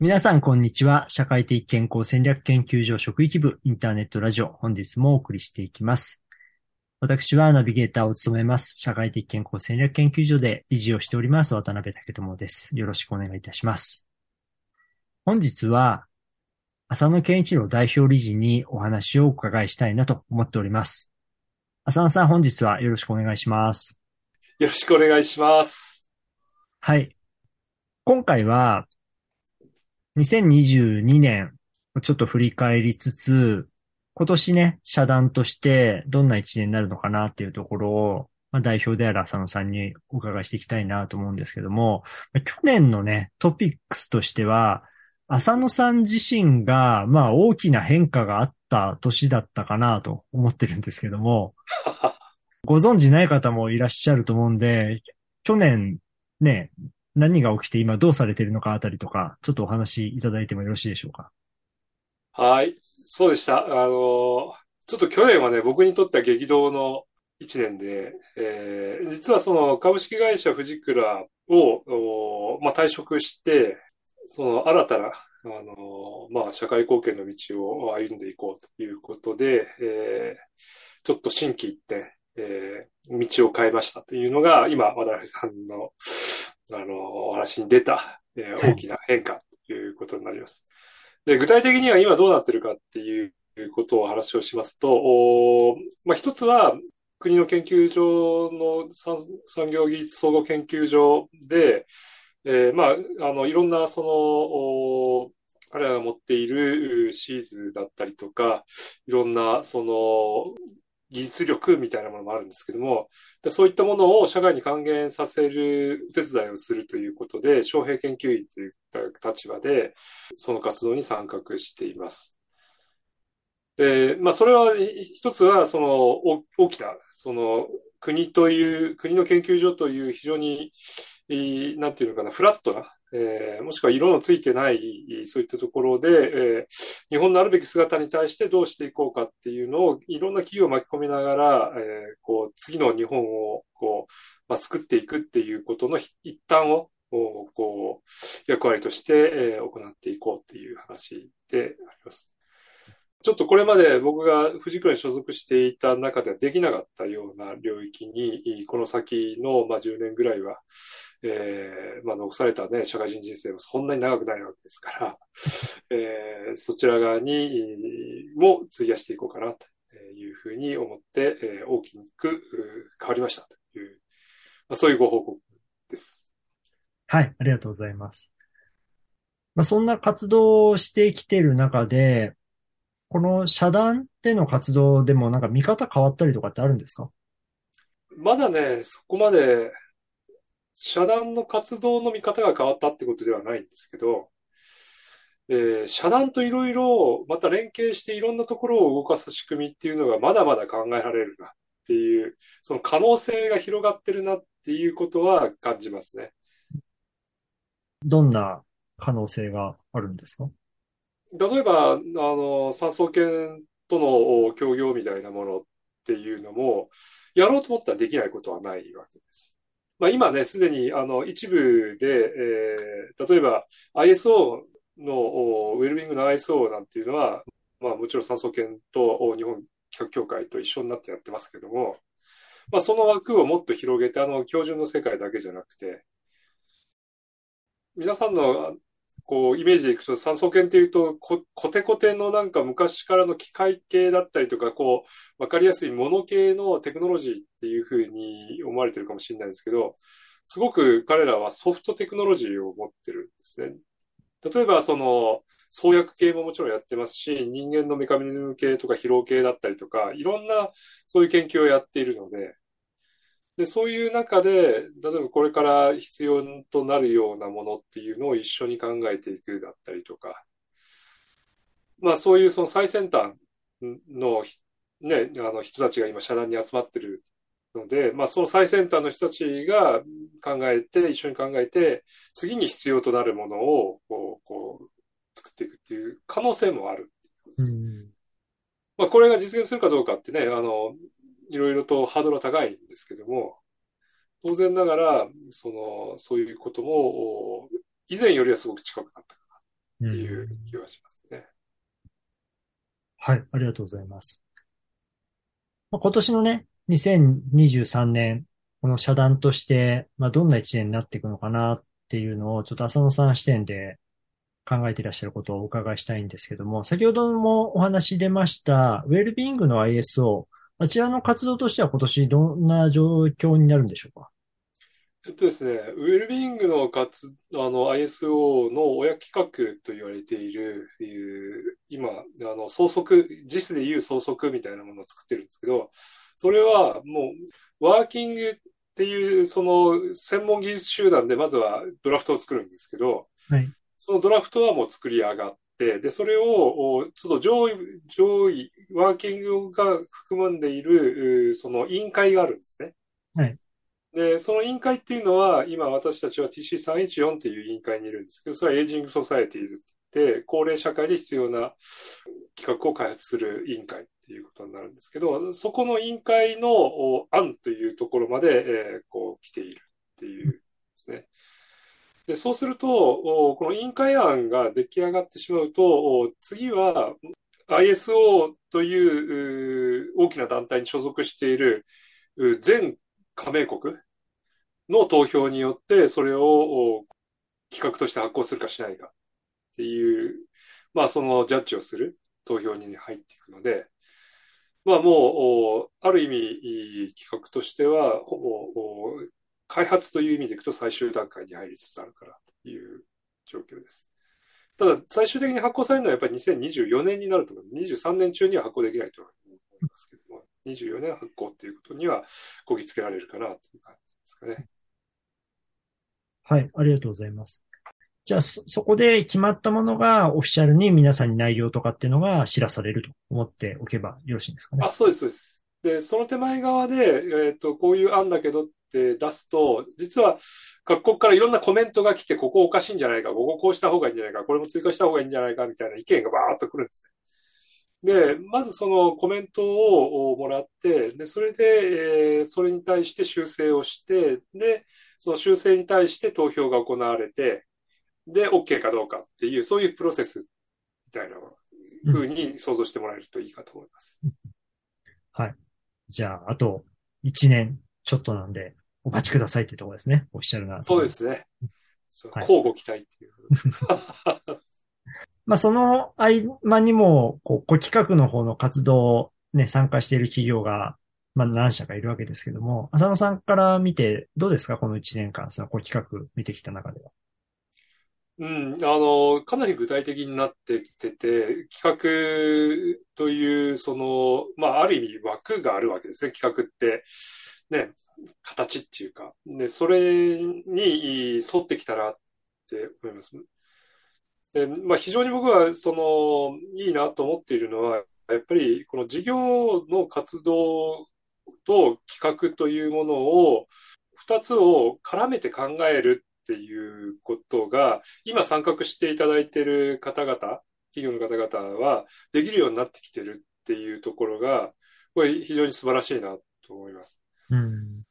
皆さん、こんにちは。社会的健康戦略研究所職域部インターネットラジオ、本日もお送りしていきます。私はナビゲーターを務めます。社会的健康戦略研究所で維持をしております、渡辺武智です。よろしくお願いいたします。本日は、浅野健一郎代表理事にお話をお伺いしたいなと思っております。浅野さん、本日はよろしくお願いします。よろしくお願いします。はい。今回は、2022年、ちょっと振り返りつつ、今年ね、社団としてどんな一年になるのかなっていうところを、まあ、代表である浅野さんにお伺いしていきたいなと思うんですけども、去年のね、トピックスとしては、浅野さん自身が、まあ大きな変化があった年だったかなと思ってるんですけども、ご存知ない方もいらっしゃると思うんで、去年ね、何が起きて今どうされているのかあたりとか、ちょっとお話いただいてもよろしいでしょうか？はい。そうでした。あの、ちょっと去年はね、僕にとっては激動の一年で、えー実はその株式会社藤倉を、まあ、退職して、その新たな、あの、まあ、社会貢献の道を歩んでいこうということで、えーちょっと心機一転、えー道を変えましたというのが、今、渡辺さんの、あの、お話に出た、えーはい大きな変化ということになります。で、具体的には今どうなってるかっていうことを話をしますと、おまあ、一つは国の研究所の産産業技術総合研究所で、えーまあ、あの、いろんなその、お彼らが持っているシーズだったりとか、いろんなその技術力みたいなものもあるんですけども、そういったものを社会に還元させるお手伝いをするということで、招聘研究員という立場で、その活動に参画しています。で、まあ、それは、一つは、その、大きな、その、国という、国の研究所という非常に、なんていうのかな、フラットな、えーもしくは色のついてない、そういったところで、えー日本のあるべき姿に対してどうしていこうかっていうのを、いろんな企業を巻き込みながら、えーこう、次の日本を、こう、まあ、作っていくっていうことの一端を、こうこう、役割として、えー行っていこうっていう話であります。ちょっとこれまで僕が藤倉に所属していた中ではできなかったような領域に、この先の、まあ、10年ぐらいは、えーまあ、残されたね、社会人人生もそんなに長くないわけですから、えーそちら側にも費やしていこうかなというふうに思って、えー大きく変わりましたという、まあ、そういうご報告です。はい、ありがとうございます。まあ、そんな活動をしてきている中で、この社団での活動でもなんか見方変わったりとかってあるんですか？まだね、そこまで、社団の活動の見方が変わったってことではないんですけど、えー社団といろいろ、また連携していろんなところを動かす仕組みっていうのがまだまだ考えられるなっていう、その可能性が広がってるなっていうことは感じますね。どんな可能性があるんですか？例えば、あの、産総研との協業みたいなものっていうのも、やろうと思ったらできないことはないわけです。まあ、今ね、すでにあの一部で、えー例えば ISO のウェルビングの ISO なんていうのは、まあ、もちろん産総研と日本企画協会と一緒になってやってますけども、まあ、その枠をもっと広げて、あの標準の世界だけじゃなくて、皆さんのこうイメージでいくと、産総研っていうとこ、コテコテのなんか昔からの機械系だったりとか、こう、わかりやすいもの系のテクノロジーっていうふうに思われてるかもしれないんですけど、すごく彼らはソフトテクノロジーを持ってるんですね。例えば、その、創薬系ももちろんやってますし、人間のメカニズム系とか疲労系だったりとか、いろんなそういう研究をやっているので、で、そういう中で、例えばこれから必要となるようなものっていうのを一緒に考えていくだったりとか、まあそういうその最先端の、ね、あの人たちが今社団に集まってるので、まあその最先端の人たちが考えて、一緒に考えて、次に必要となるものをこう、こう、作っていくっていう可能性もある。うん。まあこれが実現するかどうかってね、あの、いろいろとハードルは高いんですけども、当然ながら、その、そういうことも、以前よりはすごく近くなったかいう気はしますね。はい、ありがとうございます。まあ、今年のね、2023年、この社団として、まあ、どんな一年になっていくのかなっていうのを、ちょっと浅野さん視点で考えていらっしゃることをお伺いしたいんですけども、先ほどもお話出ました、ウェルビーングの ISO、あちらの活動としては今年どんな状況になるんでしょうか？えっとですね、ウェルビーイングの活あの ISO の親企画と言われている、いう今、あの総則、JIS でいう総則みたいなものを作ってるんですけど、それはもう、ワーキングっていう、その専門技術集団でまずはドラフトを作るんですけど、はい、そのドラフトはもう作り上がって、で、それを、ちょっと上位、上位、ワーキングが含んでいる、その委員会があるんですね。はい。で、その委員会っていうのは、今私たちは TC314 っていう委員会にいるんですけど、それは Ageing Societies って言って、高齢社会で必要な規格を開発する委員会っていうことになるんですけど、そこの委員会の案というところまで、えー、こう来ているっていうですね。で、そうすると、この委員会案が出来上がってしまうと、次は ISO という大きな団体に所属している全加盟国の投票によって、それを企画として発行するかしないかっていう、まあそのジャッジをする投票に入っていくので、まあもう、ある意味、企画としては、ほぼ、開発という意味でいくと最終段階に入りつつあるからという状況です。ただ、最終的に発行されるのはやっぱり2024年になると思う。23年中には発行できないと思いますけども、24年発行っていうことにはこぎつけられるかなという感じですかね。はい、ありがとうございます。じゃあそ、そこで決まったものがオフィシャルに皆さんに内容とかっていうのが知らされると思っておけばよろしいんですかね。あ、そうです、そうです。で、その手前側で、えっ、ー、と、こういう案だけどって出すと、実は各国からいろんなコメントが来て、ここおかしいんじゃないか、こここうした方がいいんじゃないか、これも追加した方がいいんじゃないか、みたいな意見がバーッと来るんですね。で、まずそのコメントをもらって、で、それで、えー、それに対して修正をして、で、その修正に対して投票が行われて、で、OK かどうかっていう、そういうプロセスみたいな風に想像してもらえるといいかと思います。はい。じゃあ、あと1年ちょっとなんで、お待ちくださいっていうところですね。オフィシャルな。そうですね。はい、交互期待っていう。まあ、その合間にも、こう、ご企画の方の活動ね、参加している企業が、まあ、何社かいるわけですけども、浅野さんから見て、どうですか？この1年間、その、こう、企画見てきた中では。うん、あの、かなり具体的になってきてて、企画という、その、まあ、ある意味枠があるわけですね、企画って。ね、形っていうか。で、それに沿ってきたらって思います。でまあ、非常に僕はそのいいなと思っているのは、やっぱりこの事業の活動と企画というものを、2つを絡めて考えるっていうことが、今参画していただいている方々、企業の方々はできるようになってきてるっていうところが、これ非常に素晴らしいなと思います。うん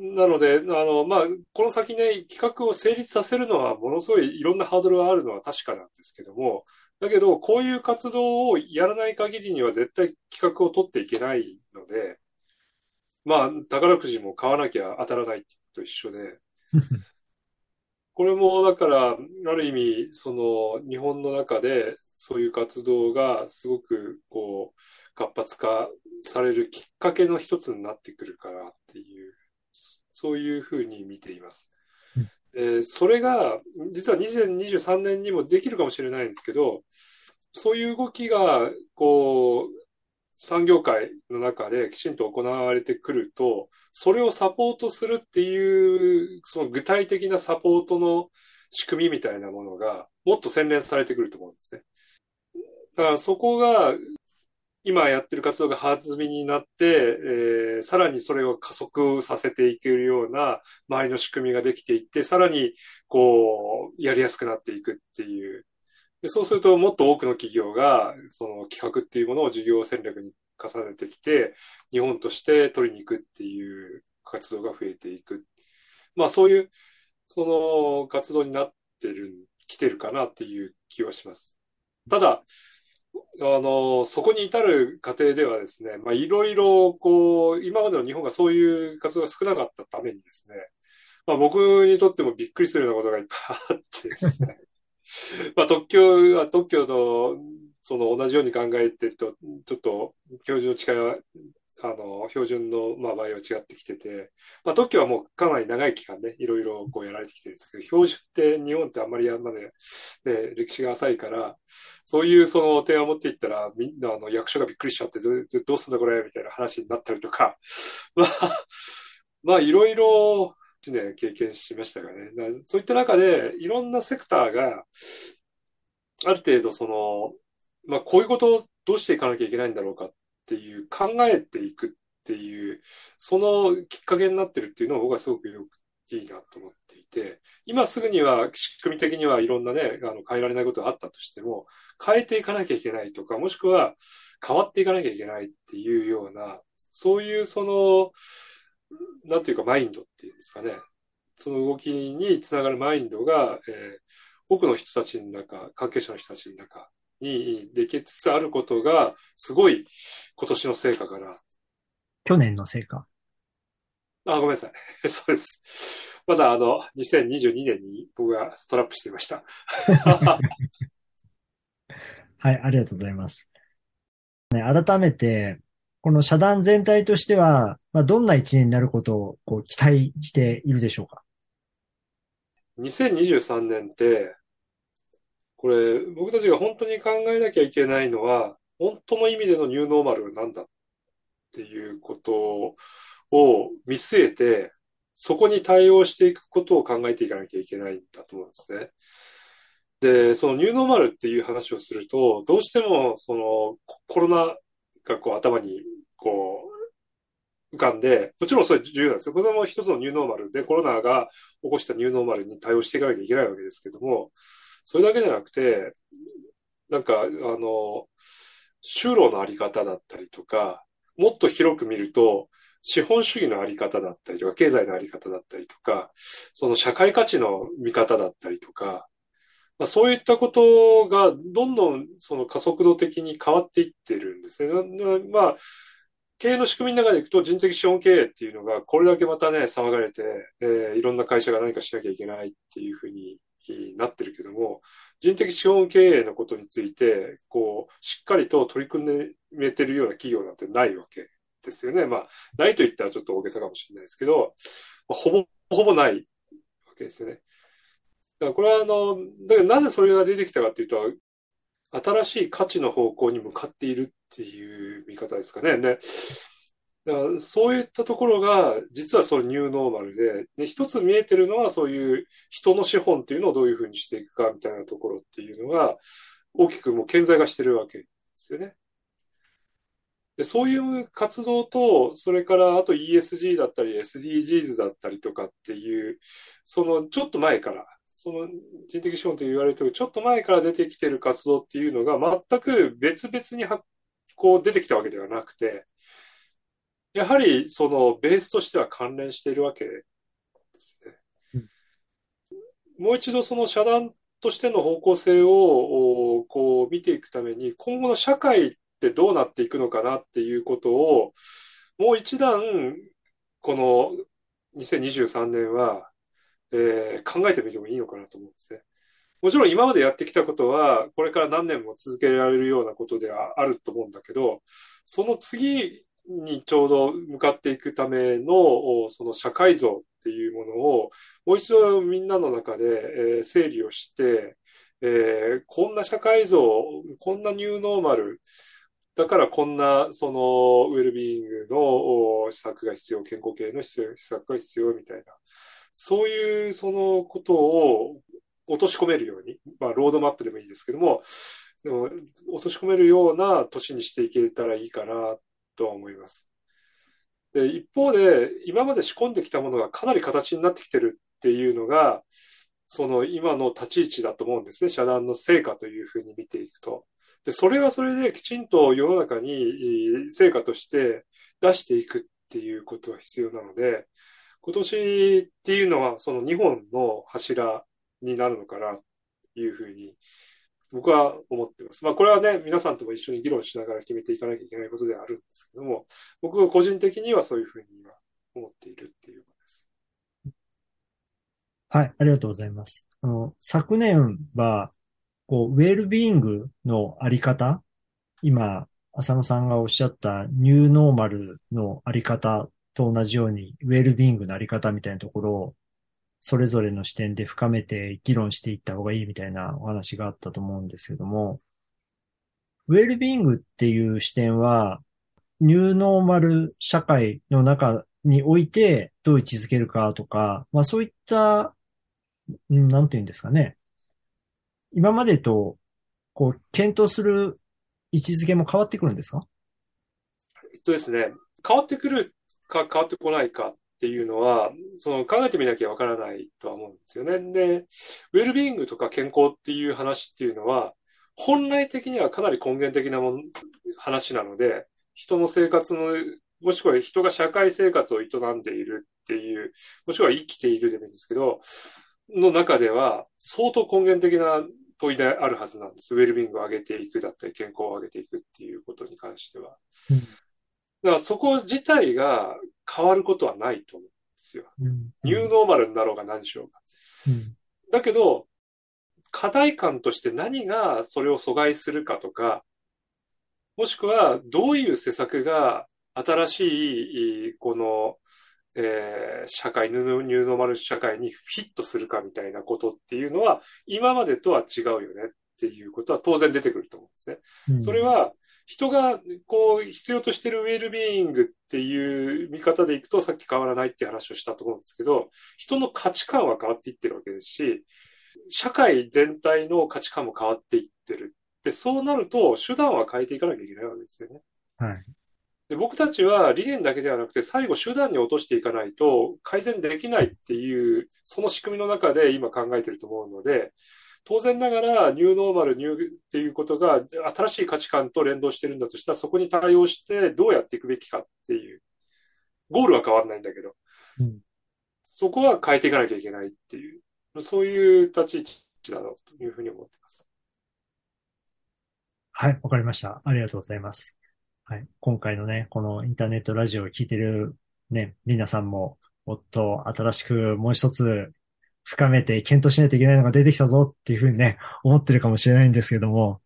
なので、あの、まあ、この先ね、企画を成立させるのは、ものすごいいろんなハードルがあるのは確かなんですけども、だけど、こういう活動をやらない限りには絶対企画を取っていけないので、まあ、宝くじも買わなきゃ当たらないと一緒で、これもだから、ある意味、その、日本の中で、そういう活動がすごく、こう、活発化されるきっかけの一つになってくるからっていうそういうふうに見ています。えー、それが、実は2023年にもできるかもしれないんですけど、そういう動きが、こう、産業界の中できちんと行われてくると、それをサポートするっていう、その具体的なサポートの仕組みみたいなものが、もっと洗練されてくると思うんですね。だからそこが今やってる活動が弾みになって、えー、さらにそれを加速させていけるような周りの仕組みができていって、さらにこう、やりやすくなっていくっていう。でそうするともっと多くの企業がその企画っていうものを事業戦略に重ねてきて、日本として取りに行くっていう活動が増えていく。まあそういう、その活動になってるきてるかなっていう気はします。ただ、あの、そこに至る過程ではですね、まあ、いろいろ、こう、今までの日本がそういう活動が少なかったためにですね、まあ、僕にとってもびっくりするようなことがいっぱいあってですね、まあ、特許は特許の、その同じように考えてると、ちょっと教授の違いあの、標準の、まあ、場合は違ってきてて、まあ、特許はもうかなり長い期間ね、いろいろこうやられてきてるんですけど、標準って日本ってあんまりやまで、ね、歴史が浅いから、そういうその提案を持っていったら、みんなあの役所がびっくりしちゃって、どどうすんだこれみたいな話になったりとか、まあ、まあ、いろいろ、ね、経験しましたがね。そういった中で、いろんなセクターが、ある程度その、まあ、こういうことをどうしていかなきゃいけないんだろうかていう考えていくっていう、そのきっかけになってるっていうのは僕はすごくよくいいなと思っていて、今すぐには仕組み的にはいろんなね、あの変えられないことがあったとしても、変えていかなきゃいけないとか、もしくは変わっていかなきゃいけないっていうような、そういうその、なんていうかマインドっていうんですかね、その動きにつながるマインドが、えー、多くの人たちの中、関係者の人たちの中にできつつあることが、すごい今年の成果かな。去年の成果？あ、ごめんなさい。そうです。まだあの、2022年に僕がストラップしていました。はい、ありがとうございます。ね、改めて、この社団全体としては、まあ、どんな一年になることをこう期待しているでしょうか？2023年って、これ、僕たちが本当に考えなきゃいけないのは、本当の意味でのニューノーマルは何だっていうことを見据えて、そこに対応していくことを考えていかなきゃいけないんだと思うんですね。で、そのニューノーマルっていう話をすると、どうしてもそのコロナがこう頭にこう浮かんで、もちろんそれ重要なんですよ。これも一つのニューノーマルでコロナが起こしたニューノーマルに対応していかなきゃいけないわけですけども、それだけじゃなくて、なんか、あの、就労のあり方だったりとか、もっと広く見ると、資本主義のあり方だったりとか、経済のあり方だったりとか、その社会価値の見方だったりとか、まあ、そういったことがどんどんその加速度的に変わっていってるんですね。まあ、経営の仕組みの中でいくと人的資本経営っていうのがこれだけまたね、騒がれて、えー、いろんな会社が何かしなきゃいけないっていうふうにになってるけども、人的資本経営のことについて、こう、しっかりと取り組んでてるような企業なんてないわけですよね。まあ、ないと言ったらちょっと大げさかもしれないですけど、まあ、ほぼ、ほぼないわけですよね。だからこれはあの、だからなぜそれが出てきたかっていうと、新しい価値の方向に向かっているっていう見方ですかね。で、だからそういったところが、実はそのニューノーマルで、で、一つ見えてるのはそういう人の資本っていうのをどういうふうにしていくかみたいなところっていうのが、大きくもう顕在化してるわけですよね。で、そういう活動と、それからあと ESG だったり SDGs だったりとかっていう、そのちょっと前から、その人的資本と言われてるちょっと前から出てきてる活動っていうのが全く別々にこう出てきたわけではなくて、やはりそのベースとしては関連しているわけですね。うん、もう一度その遮断としての方向性をこう見ていくために今後の社会ってどうなっていくのかなっていうことをもう一段この2023年は、えー、考えてみてもいいのかなと思うんですね。もちろん今までやってきたことはこれから何年も続けられるようなことではあると思うんだけどその次にちょうど向かっていくためのその社会像っていうものをもう一度みんなの中で、え、整理をして、えー、こんな社会像、こんなニューノーマル、だからこんなそのウェルビーイングの施策が必要、健康系の施策が必要みたいな、そういうそのことを落とし込めるように、まあ、ロードマップでもいいですけども、落とし込めるような年にしていけたらいいかなとは思います。で一方で今まで仕込んできたものがかなり形になってきてるっていうのがその今の立ち位置だと思うんですね社団の成果というふうに見ていくと。でそれはそれできちんと世の中に成果として出していくっていうことは必要なので今年っていうのはその2本の柱になるのかなというふうに僕は思ってます。まあこれはね、皆さんとも一緒に議論しながら決めていかなきゃいけないことではあるんですけども、僕は個人的にはそういうふうに今思っているっていうことです。はい、ありがとうございます。あの、昨年は、こう、ウェルビーイングのあり方、今、浅野さんがおっしゃったニューノーマルのあり方と同じように、ウェルビーイングのあり方みたいなところを、それぞれの視点で深めて議論していった方がいいみたいなお話があったと思うんですけども、ウェルビーイングっていう視点は、ニューノーマル社会の中においてどう位置づけるかとか、まあそういった、なんていうんですかね。今までと、こう、検討する位置づけも変わってくるんですか？えっとですね、変わってくるか変わってこないかっていうのは、その考えてみなきゃわからないとは思うんですよね。で、ウェルビーイングとか健康っていう話っていうのは、本来的にはかなり根源的なもの話なので、人の生活の、もしくは人が社会生活を営んでいるっていう、もしくは生きているでもいいんですけど、の中では相当根源的な問いであるはずなんです。ウェルビングを上げていくだったり、健康を上げていくっていうことに関しては。うん、だからそこ自体が変わることはないと思うんですよ。うん、ニューノーマルになろうが何しようが。うん、だけど、課題感として何がそれを阻害するかとか、もしくはどういう施策が新しい、この、えー、社会、ニューノーマル社会にフィットするかみたいなことっていうのは、今までとは違うよねっていうことは当然出てくると思うんですね。うん、それは、人がこう必要としているウェルビーイングっていう見方でいくとさっき変わらないって話をしたと思うんですけど、人の価値観は変わっていってるわけですし、社会全体の価値観も変わっていってる。で、そうなると手段は変えていかなきゃいけないわけですよね。はい。で僕たちは理念だけではなくて最後手段に落としていかないと改善できないっていうその仕組みの中で今考えてると思うので当然ながらニューノーマルニューっていうことが新しい価値観と連動してるんだとしたらそこに対応してどうやっていくべきかっていうゴールは変わらないんだけど、うん、そこは変えていかなきゃいけないっていうそういう立ち位置だろうというふうに思ってます。はい、わかりました。ありがとうございます。はい。今回のね、このインターネットラジオを聞いてるね、皆さんも、もっと新しくもう一つ深めて検討しないといけないのが出てきたぞっていうふうにね、思ってるかもしれないんですけども、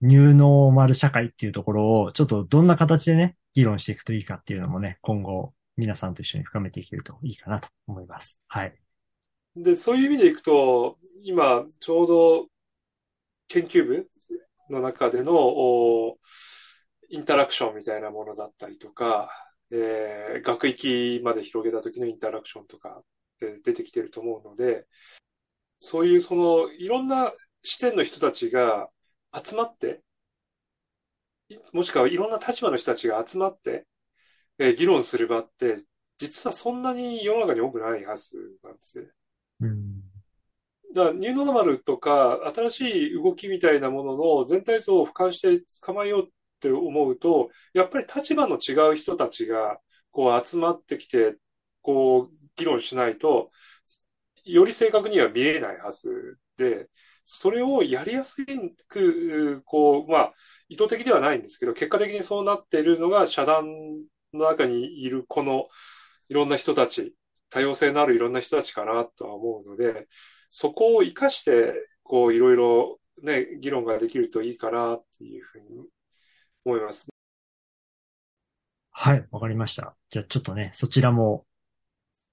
ニューノーマル社会っていうところを、ちょっとどんな形でね、議論していくといいかっていうのもね、今後、皆さんと一緒に深めていけるといいかなと思います。はい。で、そういう意味でいくと、今、ちょうど研究部の中での、インタラクションみたいなものだったりとか、えー、学域まで広げた時のインタラクションとかって出てきてると思うので、そういうそのいろんな視点の人たちが集まって、もしくはいろんな立場の人たちが集まって、えー、議論する場って、実はそんなに世の中に多くないはずなんですね。うん、だからニューノーマルとか新しい動きみたいなものの全体像を俯瞰して捕まえようって思うと、やっぱり立場の違う人たちがこう集まってきて、こう議論しないと、より正確には見えないはずで、それをやりやすく、こう、まあ、意図的ではないんですけど、結果的にそうなっているのが、遮断の中にいるこのいろんな人たち、多様性のあるいろんな人たちかなとは思うので、そこを活かして、こう、いろいろね、議論ができるといいかなっていうふうに思います。はい、わかりました。じゃあちょっとね、そちらも、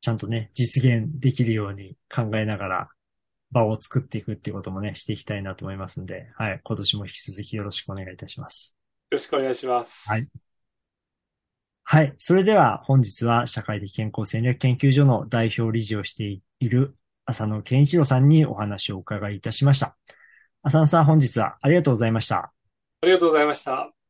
ちゃんとね、実現できるように考えながら、場を作っていくっていうこともね、していきたいなと思いますんで、はい、今年も引き続きよろしくお願いいたします。よろしくお願いします。はい。はい。それでは本日は社会的健康戦略研究所の代表理事をしている浅野健一郎さんにお話をお伺いいたしました。浅野さん本日はありがとうございました。ありがとうございました。